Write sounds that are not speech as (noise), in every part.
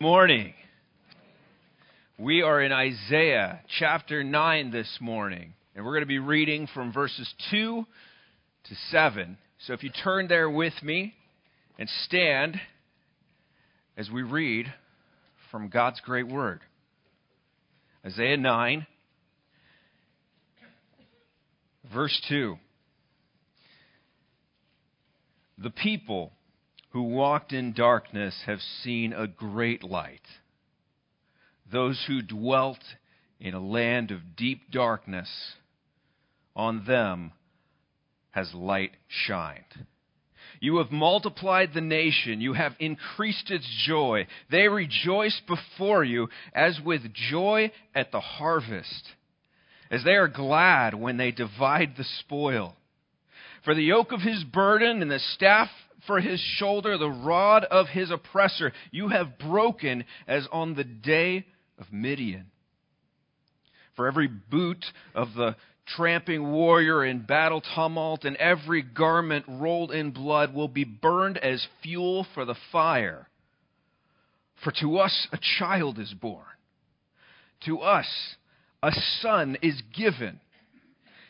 Morning. We are in Isaiah chapter 9 this morning, and we're going to be reading from verses 2 to 7. So if you turn there with me and stand as we read from God's great word. Isaiah 9, verse 2. The people who walked in darkness have seen a great light. Those who dwelt in a land of deep darkness, on them has light shined. You have multiplied the nation. You have increased its joy. They rejoice before you as with joy at the harvest, as they are glad when they divide the spoil. For the yoke of his burden and the staff for his shoulder, the rod of his oppressor, you have broken as on the day of Midian. For every boot of the tramping warrior in battle tumult and every garment rolled in blood will be burned as fuel for the fire. For to us a child is born, to us a son is given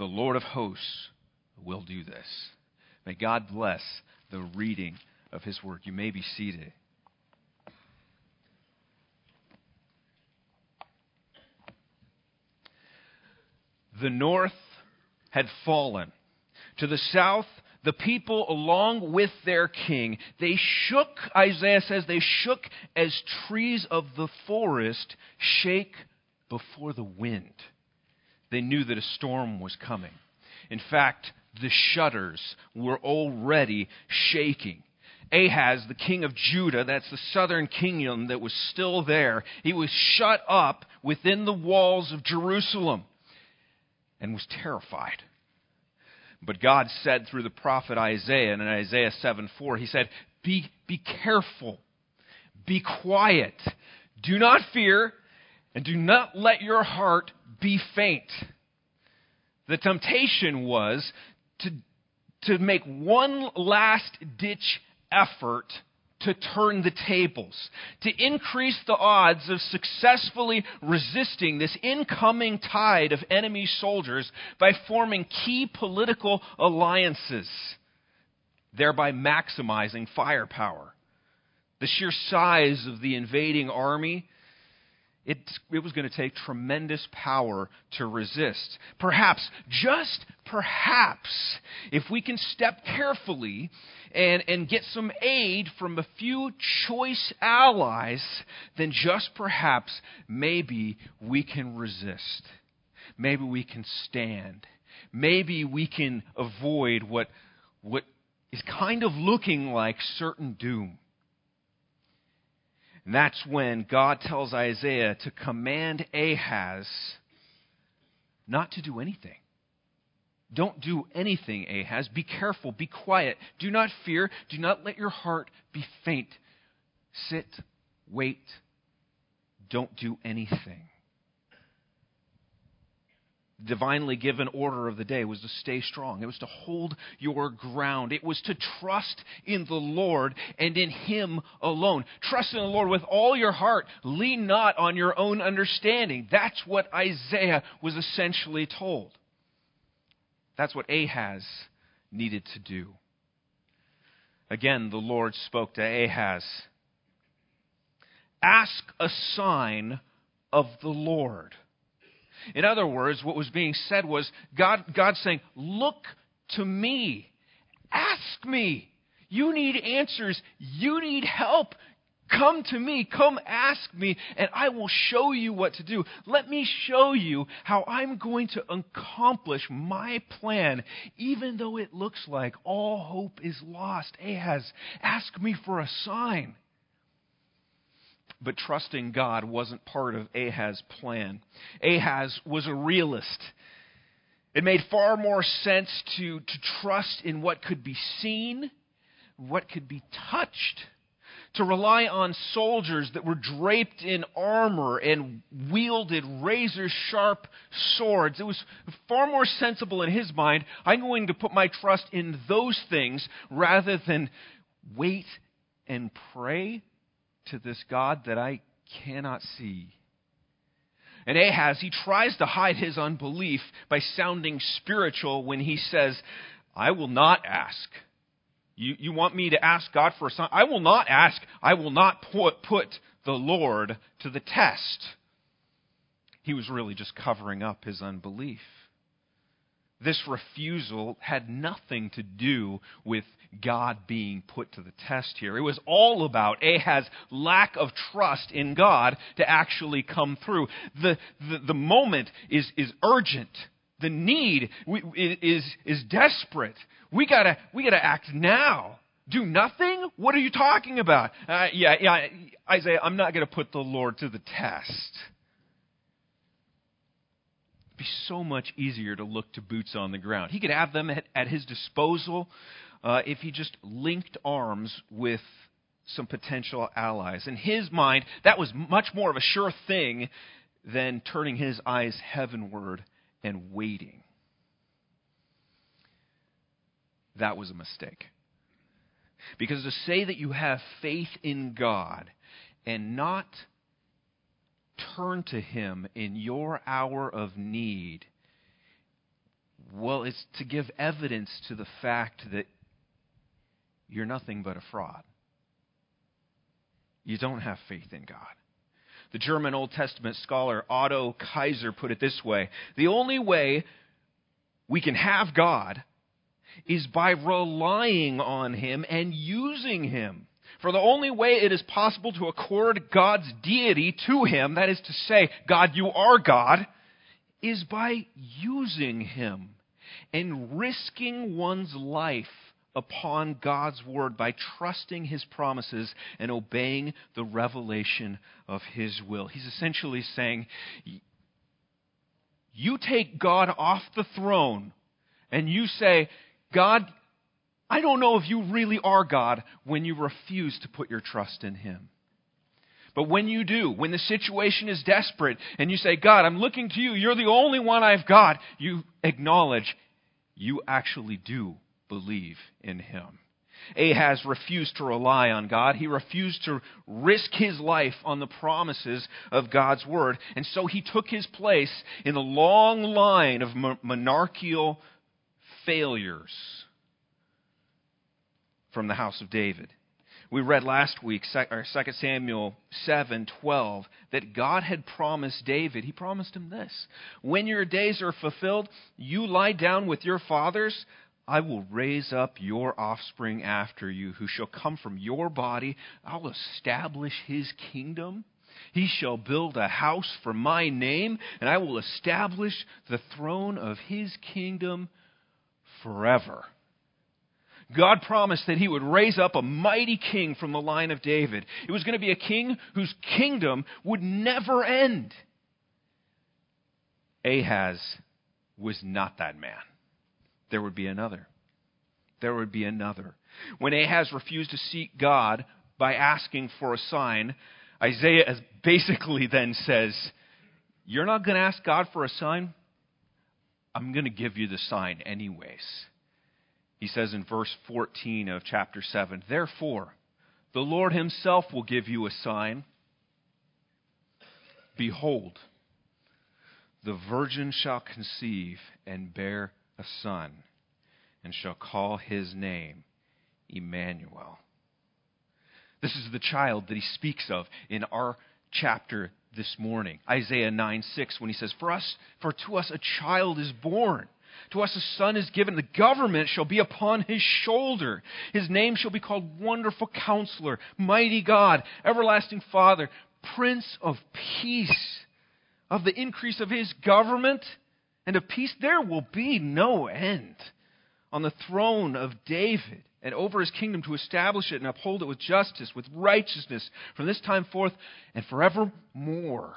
the Lord of hosts will do this. May God bless the reading of his word. You may be seated. The north had fallen. To the south, the people, along with their king, they shook, Isaiah says, they shook as trees of the forest shake before the wind they knew that a storm was coming. In fact, the shutters were already shaking. Ahaz, the king of Judah, that's the southern kingdom that was still there, he was shut up within the walls of Jerusalem and was terrified. But God said through the prophet Isaiah in Isaiah 7 4, he said, Be, be careful, be quiet, do not fear, and do not let your heart be faint. The temptation was to, to make one last ditch effort to turn the tables, to increase the odds of successfully resisting this incoming tide of enemy soldiers by forming key political alliances, thereby maximizing firepower. The sheer size of the invading army it, it was going to take tremendous power to resist. Perhaps, just perhaps, if we can step carefully and, and get some aid from a few choice allies, then just perhaps, maybe we can resist. Maybe we can stand. Maybe we can avoid what, what is kind of looking like certain doom. And that's when God tells Isaiah to command Ahaz not to do anything. Don't do anything, Ahaz. Be careful. Be quiet. Do not fear. Do not let your heart be faint. Sit, wait. Don't do anything divinely given order of the day was to stay strong. It was to hold your ground. It was to trust in the Lord and in Him alone. Trust in the Lord with all your heart. Lean not on your own understanding. That's what Isaiah was essentially told. That's what Ahaz needed to do. Again, the Lord spoke to Ahaz Ask a sign of the Lord. In other words, what was being said was God, God saying, Look to me. Ask me. You need answers. You need help. Come to me. Come ask me, and I will show you what to do. Let me show you how I'm going to accomplish my plan, even though it looks like all hope is lost. Ahaz, ask me for a sign. But trusting God wasn't part of Ahaz's plan. Ahaz was a realist. It made far more sense to, to trust in what could be seen, what could be touched, to rely on soldiers that were draped in armor and wielded razor sharp swords. It was far more sensible in his mind. I'm going to put my trust in those things rather than wait and pray to this God that I cannot see. And Ahaz, he tries to hide his unbelief by sounding spiritual when he says, I will not ask. You, you want me to ask God for a sign? I will not ask. I will not put, put the Lord to the test. He was really just covering up his unbelief. This refusal had nothing to do with God being put to the test here. It was all about Ahaz's lack of trust in God to actually come through. The, the, the moment is, is urgent. The need is, is desperate. We gotta, we gotta act now. Do nothing? What are you talking about? Uh, yeah, yeah, Isaiah, I'm not to put the Lord to the test be so much easier to look to boots on the ground. He could have them at, at his disposal uh, if he just linked arms with some potential allies. In his mind, that was much more of a sure thing than turning his eyes heavenward and waiting. That was a mistake. Because to say that you have faith in God and not turn to Him in your hour of need, well, it's to give evidence to the fact that you're nothing but a fraud. You don't have faith in God. The German Old Testament scholar Otto Kaiser put it this way The only way we can have God is by relying on Him and using Him. For the only way it is possible to accord God's deity to him, that is to say, God, you are God, is by using him and risking one's life upon God's word by trusting his promises and obeying the revelation of his will. He's essentially saying, You take God off the throne and you say, God, I don't know if you really are God when you refuse to put your trust in Him. But when you do, when the situation is desperate and you say, God, I'm looking to you, you're the only one I've got, you acknowledge you actually do believe in Him. Ahaz refused to rely on God. He refused to risk his life on the promises of God's word. And so he took his place in the long line of monarchical failures from the house of David. We read last week, 2 Samuel 7:12, that God had promised David, he promised him this, "When your days are fulfilled, you lie down with your fathers, I will raise up your offspring after you, who shall come from your body. I'll establish his kingdom. He shall build a house for my name, and I will establish the throne of his kingdom forever." God promised that he would raise up a mighty king from the line of David. It was going to be a king whose kingdom would never end. Ahaz was not that man. There would be another. There would be another. When Ahaz refused to seek God by asking for a sign, Isaiah basically then says, You're not going to ask God for a sign? I'm going to give you the sign anyways. He says in verse 14 of chapter 7 Therefore, the Lord himself will give you a sign. Behold, the virgin shall conceive and bear a son, and shall call his name Emmanuel. This is the child that he speaks of in our chapter this morning. Isaiah 9 6, when he says, For us, for to us a child is born to us a son is given. The government shall be upon his shoulder. His name shall be called Wonderful Counselor, Mighty God, Everlasting Father, Prince of Peace. Of the increase of his government and of peace, there will be no end on the throne of David and over his kingdom to establish it and uphold it with justice, with righteousness from this time forth and forevermore.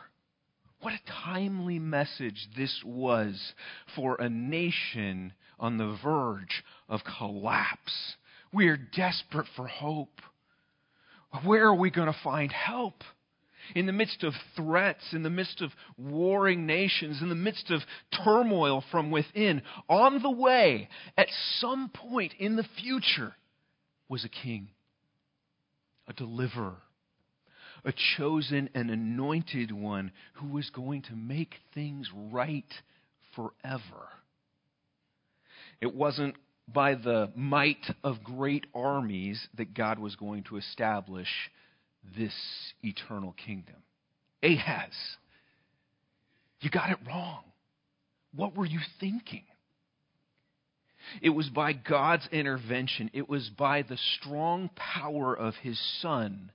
What a timely message this was for a nation on the verge of collapse. We are desperate for hope. Where are we going to find help? in the midst of threats, in the midst of warring nations, in the midst of turmoil from within, on the way, at some point in the future, was a king, a deliverer, a chosen and anointed one who was going to make things right forever. It wasn't by the might of great armies that God was going to establish this eternal kingdom. Ahaz, you got it wrong. What were you thinking? It was by God's intervention, it was by the strong power of his Son,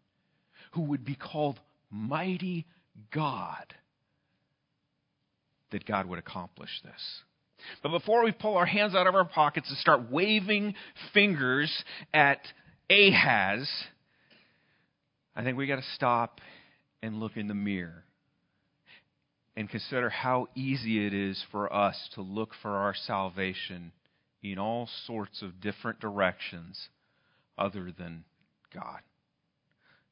who would be called Mighty God, that God would accomplish this. But before we pull our hands out of our pockets and start waving fingers at Ahaz, I think we got to stop and look in the mirror and consider how easy it is for us to look for our salvation in all sorts of different directions other than God.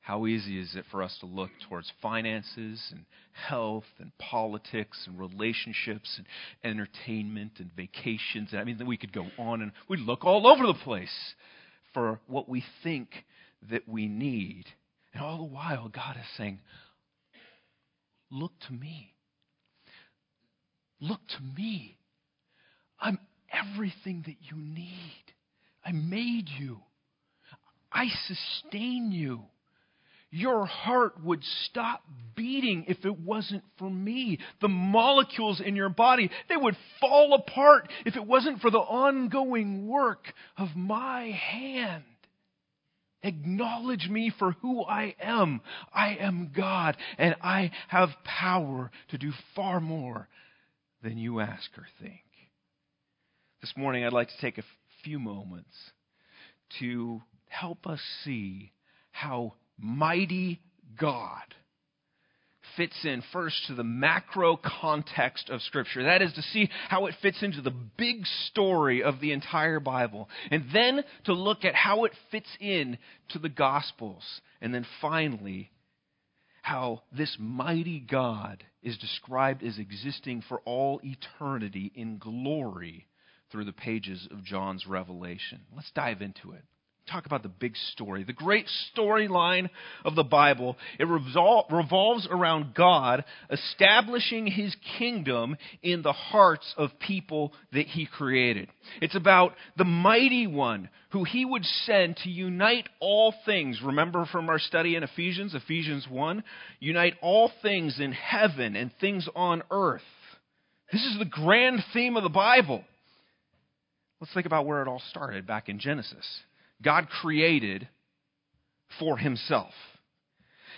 How easy is it for us to look towards finances and health and politics and relationships and entertainment and vacations? I mean, we could go on and we'd look all over the place for what we think that we need. And all the while, God is saying, Look to me. Look to me. I'm everything that you need. I made you. I sustain you. Your heart would stop beating if it wasn't for me. The molecules in your body, they would fall apart if it wasn't for the ongoing work of my hand. Acknowledge me for who I am. I am God, and I have power to do far more than you ask or think. This morning, I'd like to take a few moments to help us see how mighty God fits in first to the macro context of Scripture. That is to see how it fits into the big story of the entire Bible. And then to look at how it fits in to the Gospels. And then finally, how this mighty God is described as existing for all eternity in glory through the pages of John's Revelation. Let's dive into it talk about the big story, the great storyline of the Bible. It revolves around God establishing his kingdom in the hearts of people that he created. It's about the mighty one who he would send to unite all things. Remember from our study in Ephesians, Ephesians 1? Unite all things in heaven and things on earth. This is the grand theme of the Bible. Let's think about where it all started back in Genesis. God created for himself.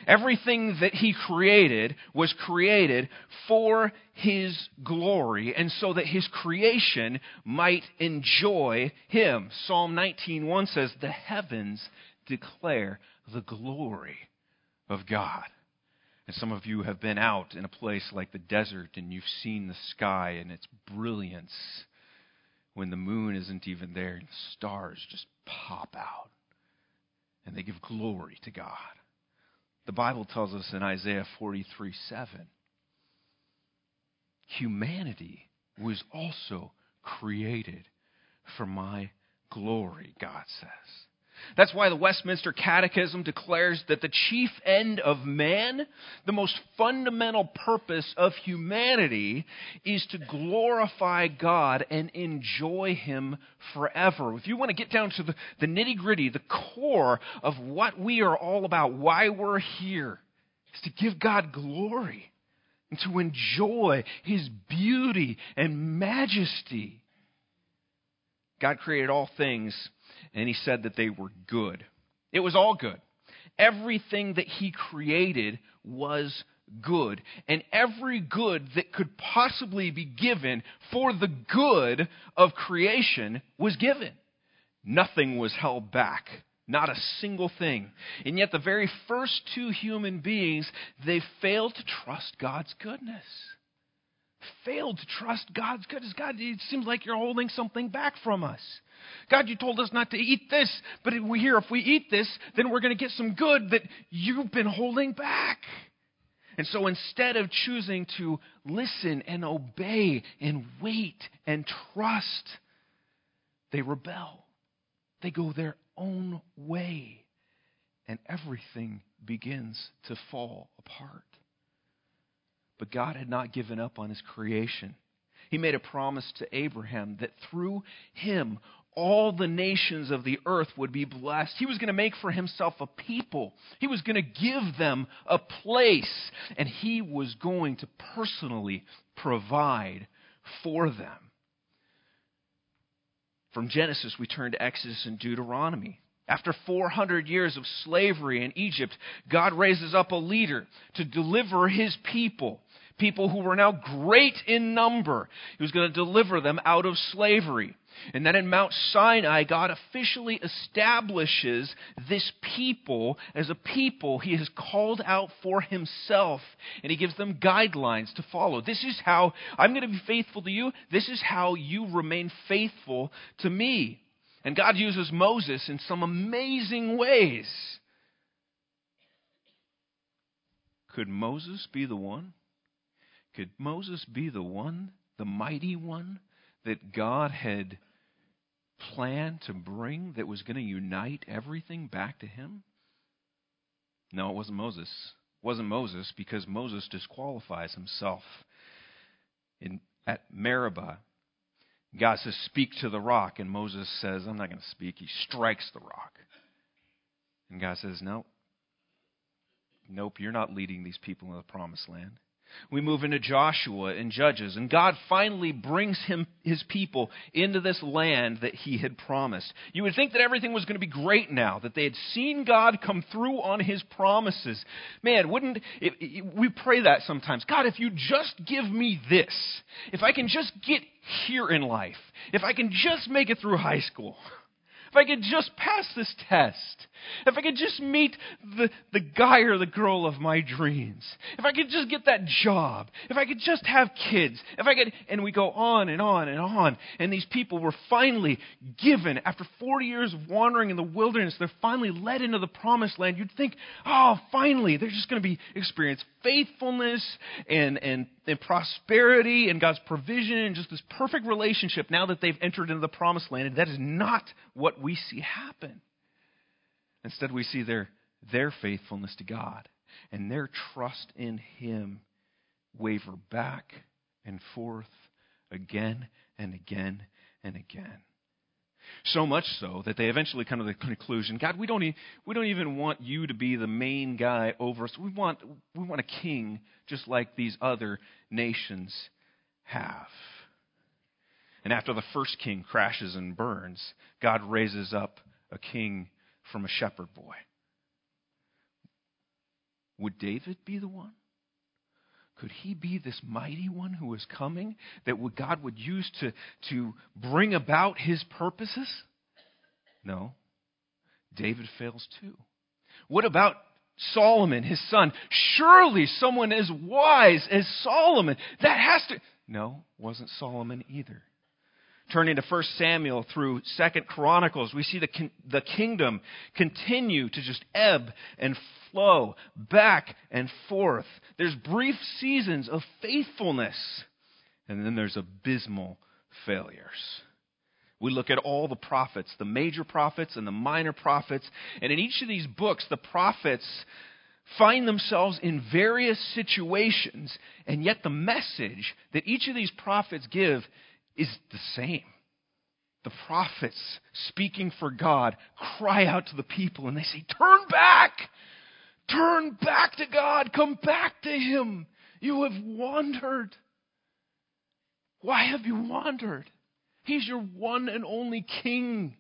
Everything that he created was created for his glory and so that his creation might enjoy him. Psalm 19:1 says, "The heavens declare the glory of God." And some of you have been out in a place like the desert and you've seen the sky and its brilliance when the moon isn't even there the stars just pop out and they give glory to God. The Bible tells us in Isaiah 43 7, humanity was also created for my glory, God says. That's why the Westminster Catechism declares that the chief end of man, the most fundamental purpose of humanity, is to glorify God and enjoy Him forever. If you want to get down to the, the nitty gritty, the core of what we are all about, why we're here, is to give God glory and to enjoy His beauty and majesty. God created all things and he said that they were good. It was all good. Everything that he created was good. And every good that could possibly be given for the good of creation was given. Nothing was held back. Not a single thing. And yet, the very first two human beings, they failed to trust God's goodness. Failed to trust God's goodness. God, it seems like you're holding something back from us. God, you told us not to eat this, but we hear if we eat this, then we're going to get some good that you've been holding back. And so instead of choosing to listen and obey and wait and trust, they rebel. They go their own way. And everything begins to fall apart. But God had not given up on his creation. He made a promise to Abraham that through him all the nations of the earth would be blessed. He was going to make for himself a people. He was going to give them a place. And he was going to personally provide for them. From Genesis, we turn to Exodus and Deuteronomy. After 400 years of slavery in Egypt, God raises up a leader to deliver his people, people who were now great in number. He was going to deliver them out of slavery. And then in Mount Sinai, God officially establishes this people as a people he has called out for himself. And he gives them guidelines to follow. This is how I'm going to be faithful to you. This is how you remain faithful to me. And God uses Moses in some amazing ways. Could Moses be the one? Could Moses be the one, the mighty one, that God had planned to bring that was going to unite everything back to him? No, it wasn't Moses. It wasn't Moses because Moses disqualifies himself. In, at Meribah, God says, Speak to the rock. And Moses says, I'm not going to speak. He strikes the rock. And God says, Nope. Nope, you're not leading these people into the promised land. We move into Joshua and Judges, and God finally brings him, his people into this land that he had promised. You would think that everything was going to be great now, that they had seen God come through on his promises. Man, wouldn't it, it, we pray that sometimes? God, if you just give me this, if I can just get here in life, if I can just make it through high school, if I could just pass this test, if I could just meet the, the guy or the girl of my dreams, if I could just get that job, if I could just have kids, if I could, and we go on and on and on. And these people were finally given, after 40 years of wandering in the wilderness, they're finally led into the promised land. You'd think, oh, finally, they're just going to be experience faithfulness and, and, and prosperity and God's provision and just this perfect relationship now that they've entered into the promised land. And that is not what we see happen. Instead, we see their, their faithfulness to God and their trust in Him waver back and forth again and again and again. So much so that they eventually come to the conclusion God, we don't, e- we don't even want you to be the main guy over us. We want, we want a king just like these other nations have. And after the first king crashes and burns, God raises up a king from a shepherd boy. Would David be the one? Could he be this mighty one who is coming that God would use to, to bring about his purposes? No. David fails too. What about Solomon, his son? Surely someone as wise as Solomon. That has to. No, wasn't Solomon either. Turning to 1 Samuel through 2 Chronicles, we see the, the kingdom continue to just ebb and flow back and forth. There's brief seasons of faithfulness, and then there's abysmal failures. We look at all the prophets, the major prophets and the minor prophets, and in each of these books, the prophets find themselves in various situations, and yet the message that each of these prophets give is the same. The prophets, speaking for God, cry out to the people and they say, Turn back! Turn back to God! Come back to Him! You have wandered. Why have you wandered? He's your one and only King.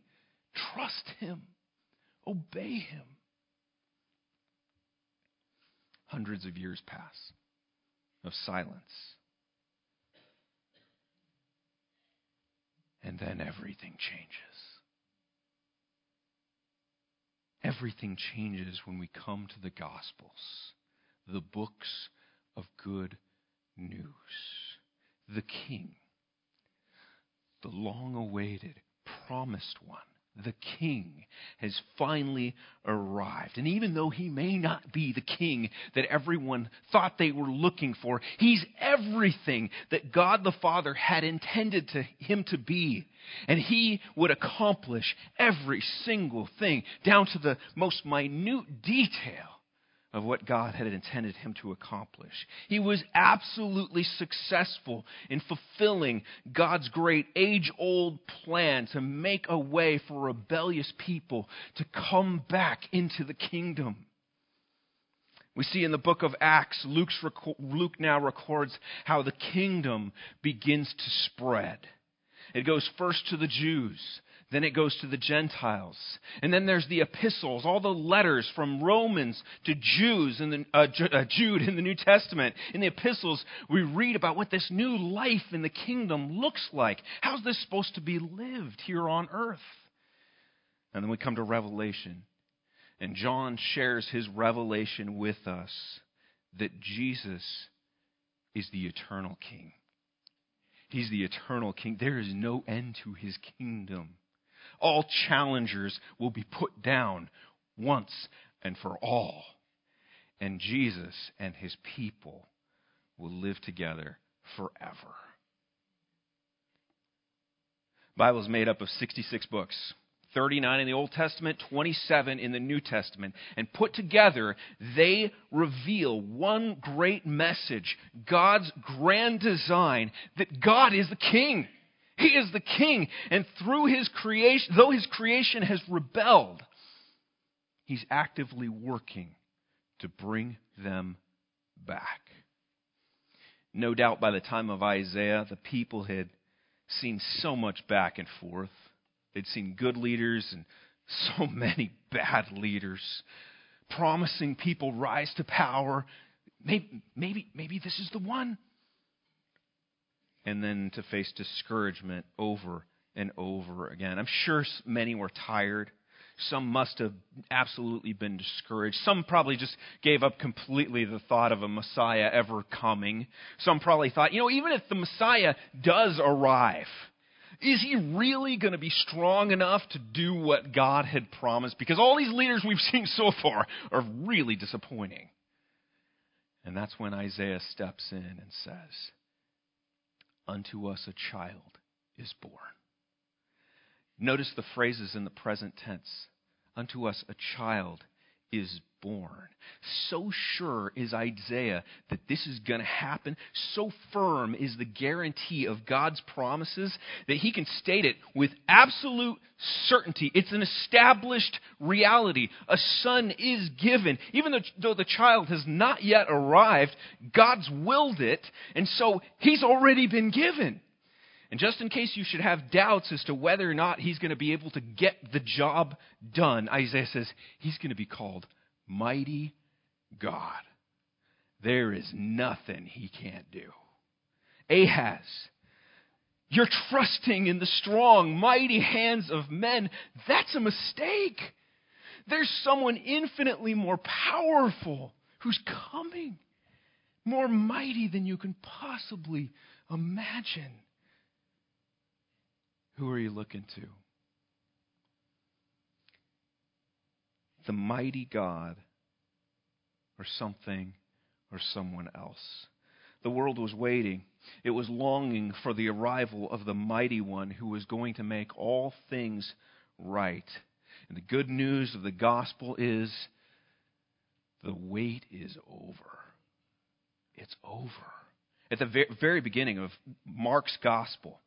Trust Him, obey Him. Hundreds of years pass of silence. and then everything changes. everything changes when we come to the Gospels, the books of good news. The King, the long awaited, promised one, the king has finally arrived. And even though he may not be the king that everyone thought they were looking for, he's everything that God the Father had intended to him to be. And he would accomplish every single thing down to the most minute detail of what God had intended him to accomplish. He was absolutely successful in fulfilling God's great age old plan to make a way for rebellious people to come back into the kingdom. We see in the book of Acts, Luke's, Luke now records how the kingdom begins to spread. It goes first to the Jews, then it goes to the Gentiles. And then there's the epistles, all the letters from Romans to Jews the, uh, uh, Jude in the New Testament. In the epistles, we read about what this new life in the kingdom looks like. How's this supposed to be lived here on earth? And then we come to Revelation. And John shares his revelation with us that Jesus is the eternal King. He's the eternal King. There is no end to his kingdom all challengers will be put down once and for all. And Jesus and his people will live together forever. Bible is made up of 66 books. 39 in the Old Testament, 27 in the New Testament. And put together, they reveal one great message God's grand design that God is the King. He is the king. And through his creation, though his creation has rebelled, he's actively working to bring them back. No doubt by the time of Isaiah, the people had seen so much back and forth. They'd seen good leaders and so (laughs) many bad leaders, promising people rise to power. Maybe, maybe, maybe this is the one and then to face discouragement over and over again. I'm sure many were tired. Some must have absolutely been discouraged. Some probably just gave up completely the thought of a Messiah ever coming. Some probably thought, you know, even if the Messiah does arrive, is he really going to be strong enough to do what God had promised? Because all these leaders we've (laughs) seen so far are really disappointing. And that's when Isaiah steps in and says, unto us a child is born. Notice the phrases in the present tense. Unto us a child is born. So sure is Isaiah that this is going to happen. So firm is the guarantee of God's promises that he can state it with absolute certainty. It's an established reality. A son is given. Even though the child has not yet arrived, God's willed it, and so he's already been given. And just in case you should have doubts as to whether or not he's going to be able to get the job done, Isaiah says he's going to be called Mighty God. There is nothing he can't do. Ahaz, you're trusting in the strong, mighty hands of men. That's a mistake. There's someone infinitely more powerful who's coming, more mighty than you can possibly imagine. Who are you looking to? The mighty God or something or someone else. The world was waiting. It was longing for the arrival of the mighty one who was going to make all things right. And the good news of the gospel is the wait is over. It's over. At the very beginning of Mark's gospel,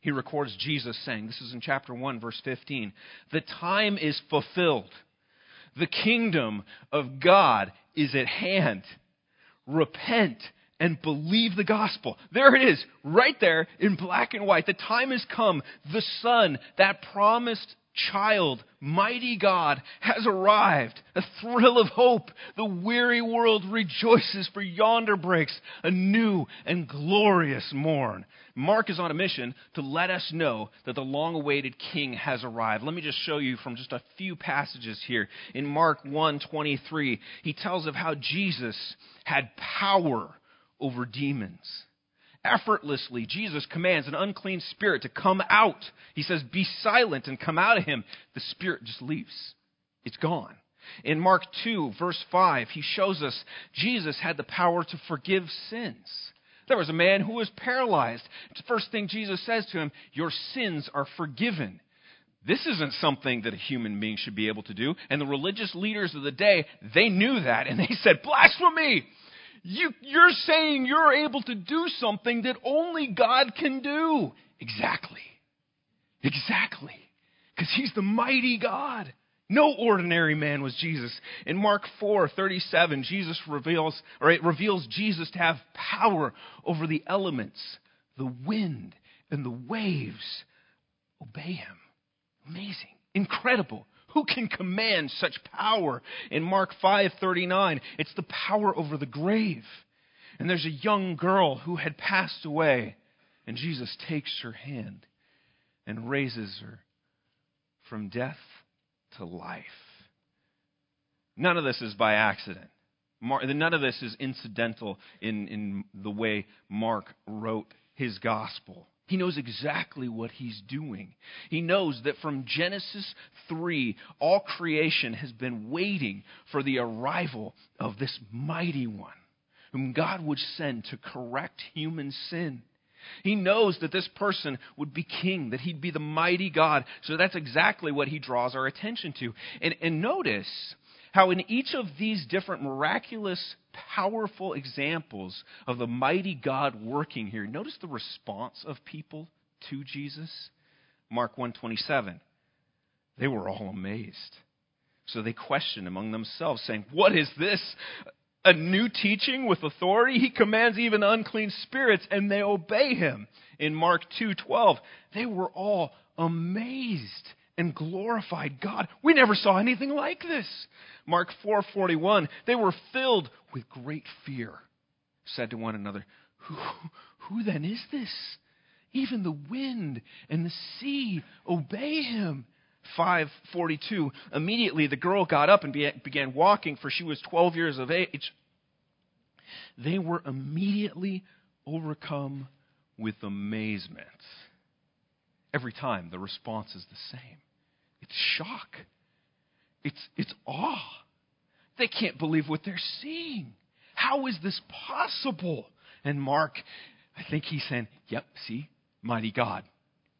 he records Jesus saying, this is in chapter 1, verse 15, the time is fulfilled. The kingdom of God is at hand. Repent and believe the gospel. There it is, right there in black and white. The time has come. The Son, that promised child, mighty God, has arrived. A thrill of hope. The weary world rejoices, for yonder breaks a new and glorious morn. Mark is on a mission to let us know that the long awaited king has arrived. Let me just show you from just a few passages here. In Mark 1:23, he tells of how Jesus had power over demons. Effortlessly, Jesus commands an unclean spirit to come out. He says, Be silent and come out of him. The spirit just leaves, it's gone. In Mark 2, verse 5, he shows us Jesus had the power to forgive sins. There was a man who was paralyzed. The first thing Jesus says to him, Your sins are forgiven. This isn't something that a human being should be able to do. And the religious leaders of the day, they knew that, and they said, Blasphemy! You, you're saying you're able to do something that only God can do. Exactly. Exactly. Because he's the mighty God. No ordinary man was Jesus. In Mark 4:37, Jesus reveals or it reveals Jesus to have power over the elements, the wind and the waves obey him. Amazing. Incredible. Who can command such power? In Mark 5:39, it's the power over the grave. And there's a young girl who had passed away, and Jesus takes her hand and raises her from death to life. None of this is by accident. none of this is incidental in, in the way Mark wrote his gospel. He knows exactly what he's doing. He knows that from Genesis 3, all creation has been waiting for the arrival of this mighty one whom God would send to correct human sin. He knows that this person would be king, that he'd be the mighty God. So that's exactly what he draws our attention to. And, and notice how in each of these different miraculous, powerful examples of the mighty God working here, notice the response of people to Jesus. Mark 127. They were all amazed. So they questioned among themselves, saying, What is this? A new teaching with authority? He commands even unclean spirits, and they obey him. In Mark 2:12, they were all amazed and glorified God. We never saw anything like this. Mark 4:41, they were filled with great fear, said to one another, who, who then is this? Even the wind and the sea obey him. 542 immediately the girl got up and began walking for she was 12 years of age they were immediately overcome with amazement every time the response is the same it's shock. It's, it's awe. They can't believe what they're seeing. How is this possible? And Mark, I think he's saying, Yep, see, mighty God.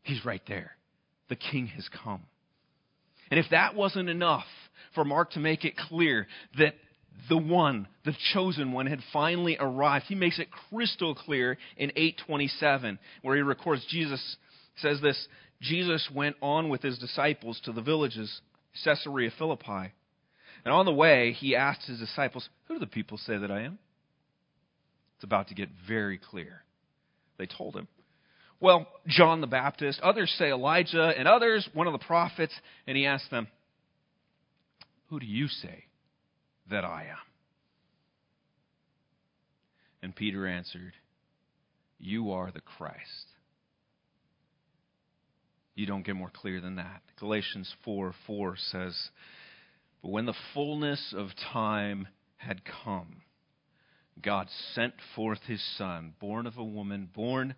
He's right there. The king has come. And if that wasn't enough for Mark to make it clear that the one, the chosen one, had finally arrived, he makes it crystal clear in 827, where he records Jesus says this Jesus went on with his disciples to the villages, Caesarea Philippi. And on the way, he asked his disciples, Who do the people say that I am? It's about to get very clear. They told him, Well, John the Baptist, others say Elijah, and others one of the prophets. And he asked them, Who do you say that I am? And Peter answered, You are the Christ. You don't get more clear than that. Galatians 4 4 says, But when the fullness of time had come, God sent forth his Son, born of a woman, born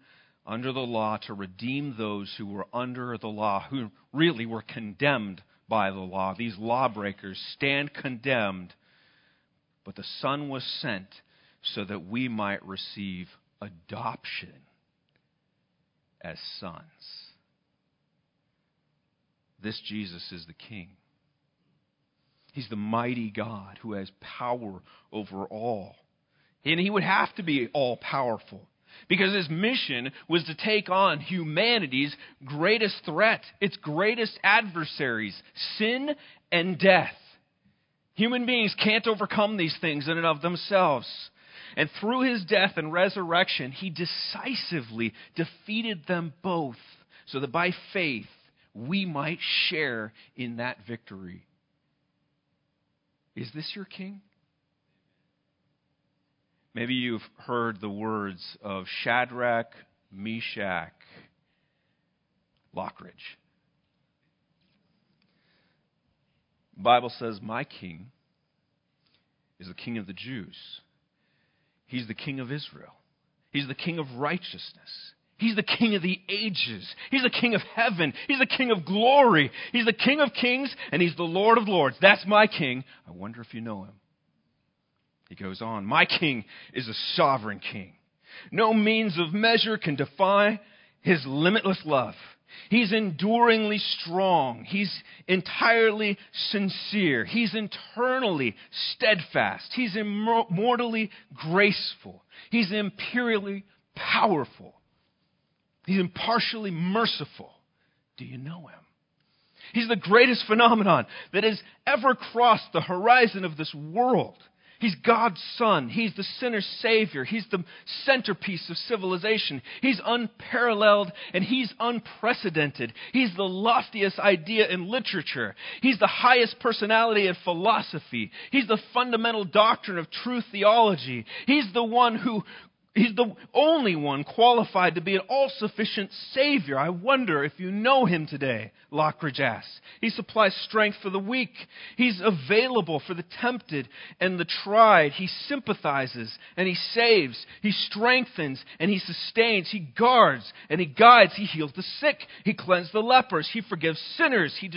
under the law, to redeem those who were under the law, who really were condemned by the law. These lawbreakers stand condemned, but the Son was sent so that we might receive adoption as sons. This Jesus is the King. He's the mighty God who has power over all. And he would have to be all powerful because his mission was to take on humanity's greatest threat, its greatest adversaries sin and death. Human beings can't overcome these things in and of themselves. And through his death and resurrection, he decisively defeated them both, so that by faith we might share in that victory. Is this your king? Maybe you've heard the words of Shadrach, Meshach, Lockridge. The Bible says, My king is the king of the Jews. He's the king of Israel. He's the king of righteousness. He's the king of the ages. He's the king of heaven. He's the king of glory. He's the king of kings, and he's the Lord of lords. That's my king. I wonder if you know him. He goes on My king is a sovereign king. No means of measure can defy his limitless love. He's enduringly strong. He's entirely sincere. He's internally steadfast. He's immortally graceful. He's imperially powerful. He's impartially merciful. Do you know him? He's the greatest phenomenon that has ever crossed the horizon of this world. He's God's Son. He's the sinner's Savior. He's the centerpiece of civilization. He's unparalleled and he's unprecedented. He's the loftiest idea in literature. He's the highest personality in philosophy. He's the fundamental doctrine of true theology. He's the one who He's the only one qualified to be an all sufficient Savior. I wonder if you know him today, Lockridge asks. He supplies strength for the weak. He's available for the tempted and the tried. He sympathizes and he saves. He strengthens and he sustains. He guards and he guides. He heals the sick. He cleanses the lepers. He forgives sinners. He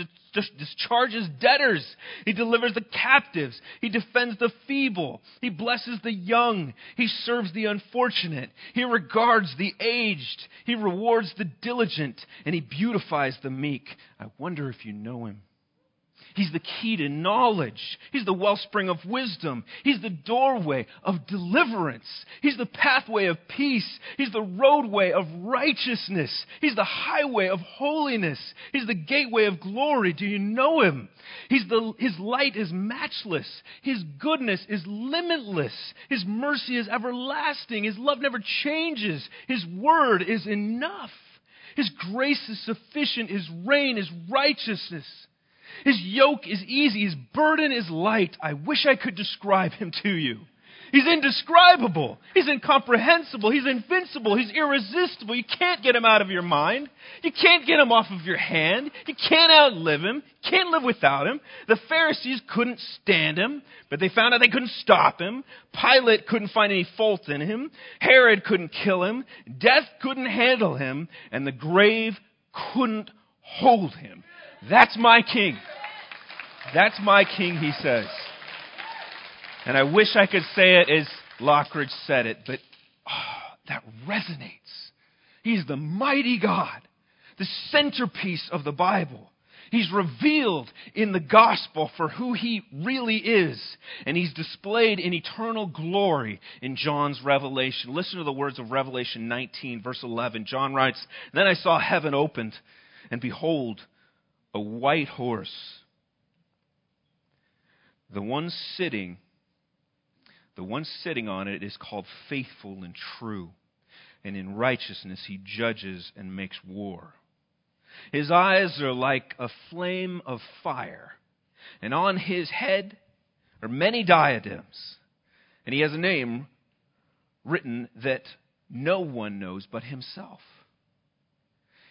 discharges debtors. He delivers the captives. He defends the feeble. He blesses the young. He serves the unfortunate. He regards the aged. He rewards the diligent. And he beautifies the meek. I wonder if you know him. He's the key to knowledge. He's the wellspring of wisdom. He's the doorway of deliverance. He's the pathway of peace. He's the roadway of righteousness. He's the highway of holiness. He's the gateway of glory. Do you know him? He's the, his light is matchless. His goodness is limitless. His mercy is everlasting. His love never changes. His word is enough. His grace is sufficient. His reign is righteousness. His yoke is easy, his burden is light. I wish I could describe him to you. He's indescribable. He's incomprehensible. He's invincible. He's irresistible. You can't get him out of your mind. You can't get him off of your hand. You can't outlive him. You can't live without him. The Pharisees couldn't stand him, but they found out they couldn't stop him. Pilate couldn't find any fault in him. Herod couldn't kill him. Death couldn't handle him. And the grave couldn't hold him. That's my king. That's my king, he says. And I wish I could say it as Lockridge said it, but oh, that resonates. He's the mighty God, the centerpiece of the Bible. He's revealed in the gospel for who he really is, and he's displayed in eternal glory in John's revelation. Listen to the words of Revelation 19, verse 11. John writes, Then I saw heaven opened, and behold, a white horse. The one sitting, the one sitting on it is called faithful and true, and in righteousness he judges and makes war. His eyes are like a flame of fire, and on his head are many diadems, and he has a name written that no one knows but himself.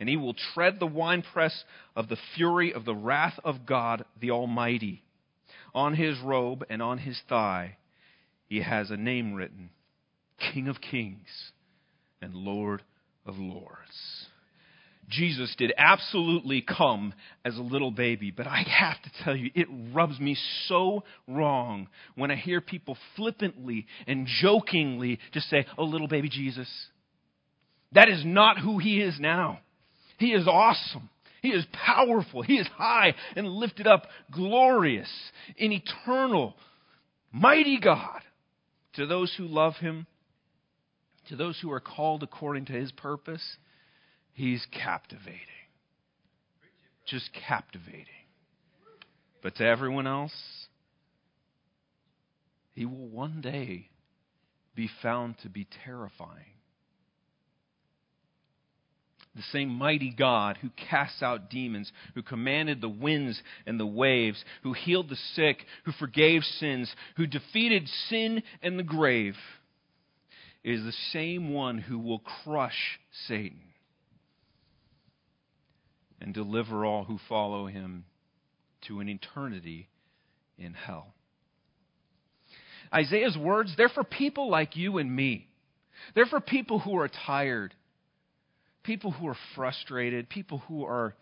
and he will tread the winepress of the fury of the wrath of God the Almighty. On his robe and on his thigh, he has a name written King of Kings and Lord of Lords. Jesus did absolutely come as a little baby, but I have to tell you, it rubs me so wrong when I hear people flippantly and jokingly just say, Oh, little baby Jesus. That is not who he is now. He is awesome. He is powerful. He is high and lifted up, glorious, in eternal, mighty God. To those who love him, to those who are called according to his purpose, he's captivating. just captivating. But to everyone else, he will one day be found to be terrifying. The same mighty God who casts out demons, who commanded the winds and the waves, who healed the sick, who forgave sins, who defeated sin and the grave, is the same one who will crush Satan and deliver all who follow him to an eternity in hell. Isaiah's words, they're for people like you and me. They're for people who are tired, people who are frustrated, people who are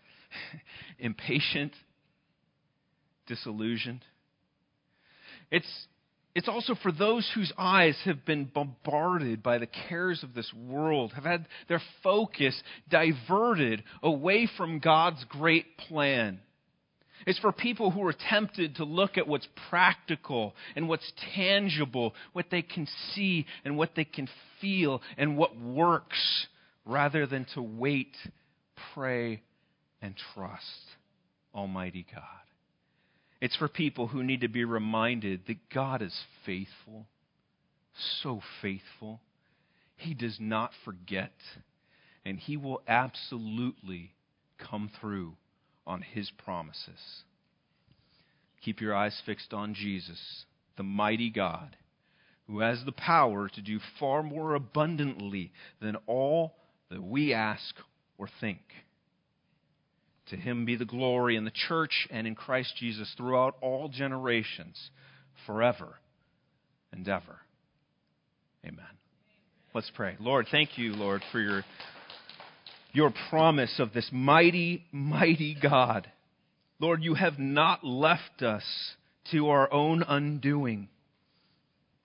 (laughs) impatient, disillusioned. It's, it's also for those whose eyes have been bombarded by the cares of this world, have had their focus diverted away from God's great plan. It's for people who are tempted to look at what's practical and what's tangible, what they can see and what they can feel and what works, rather than to wait, pray, and trust Almighty God. It's for people who need to be reminded that God is faithful, so faithful. He does not forget, and He will absolutely come through on his promises. Keep your eyes fixed on Jesus, the mighty God, who has the power to do far more abundantly than all that we ask or think. To him be the glory in the church and in Christ Jesus throughout all generations, forever and ever. Amen. Let's pray. Lord, thank you, Lord, for your your promise of this mighty, mighty God. Lord, you have not left us to our own undoing.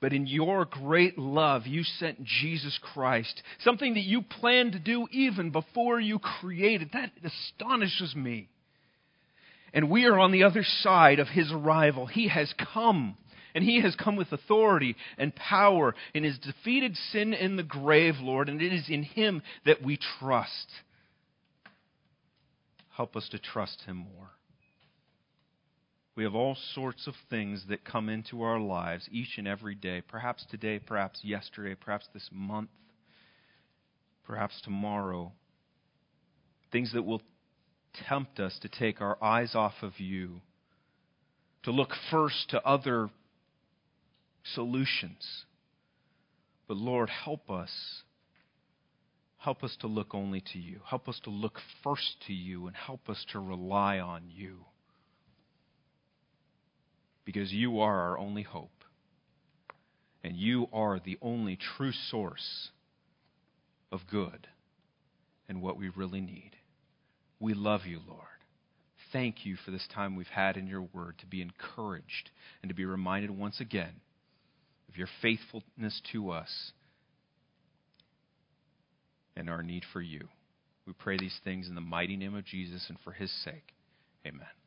But in your great love, you sent Jesus Christ, something that you planned to do even before you created. That astonishes me. And we are on the other side of his arrival. He has come and he has come with authority and power and has defeated sin in the grave, Lord, and it is in him that we trust. Help us to trust him more. We have all sorts of things that come into our lives each and every day, perhaps today, perhaps yesterday, perhaps this month, perhaps tomorrow. Things that will tempt us to take our eyes off of you, to look first to other solutions. But Lord, help us. Help us to look only to you. Help us to look first to you and help us to rely on you. Because you are our only hope. And you are the only true source of good and what we really need. We love you, Lord thank you for this time we've had in your word to be encouraged and to be reminded once again of your faithfulness to us and our need for you. We pray these things in the mighty name of Jesus and for his sake. Amen.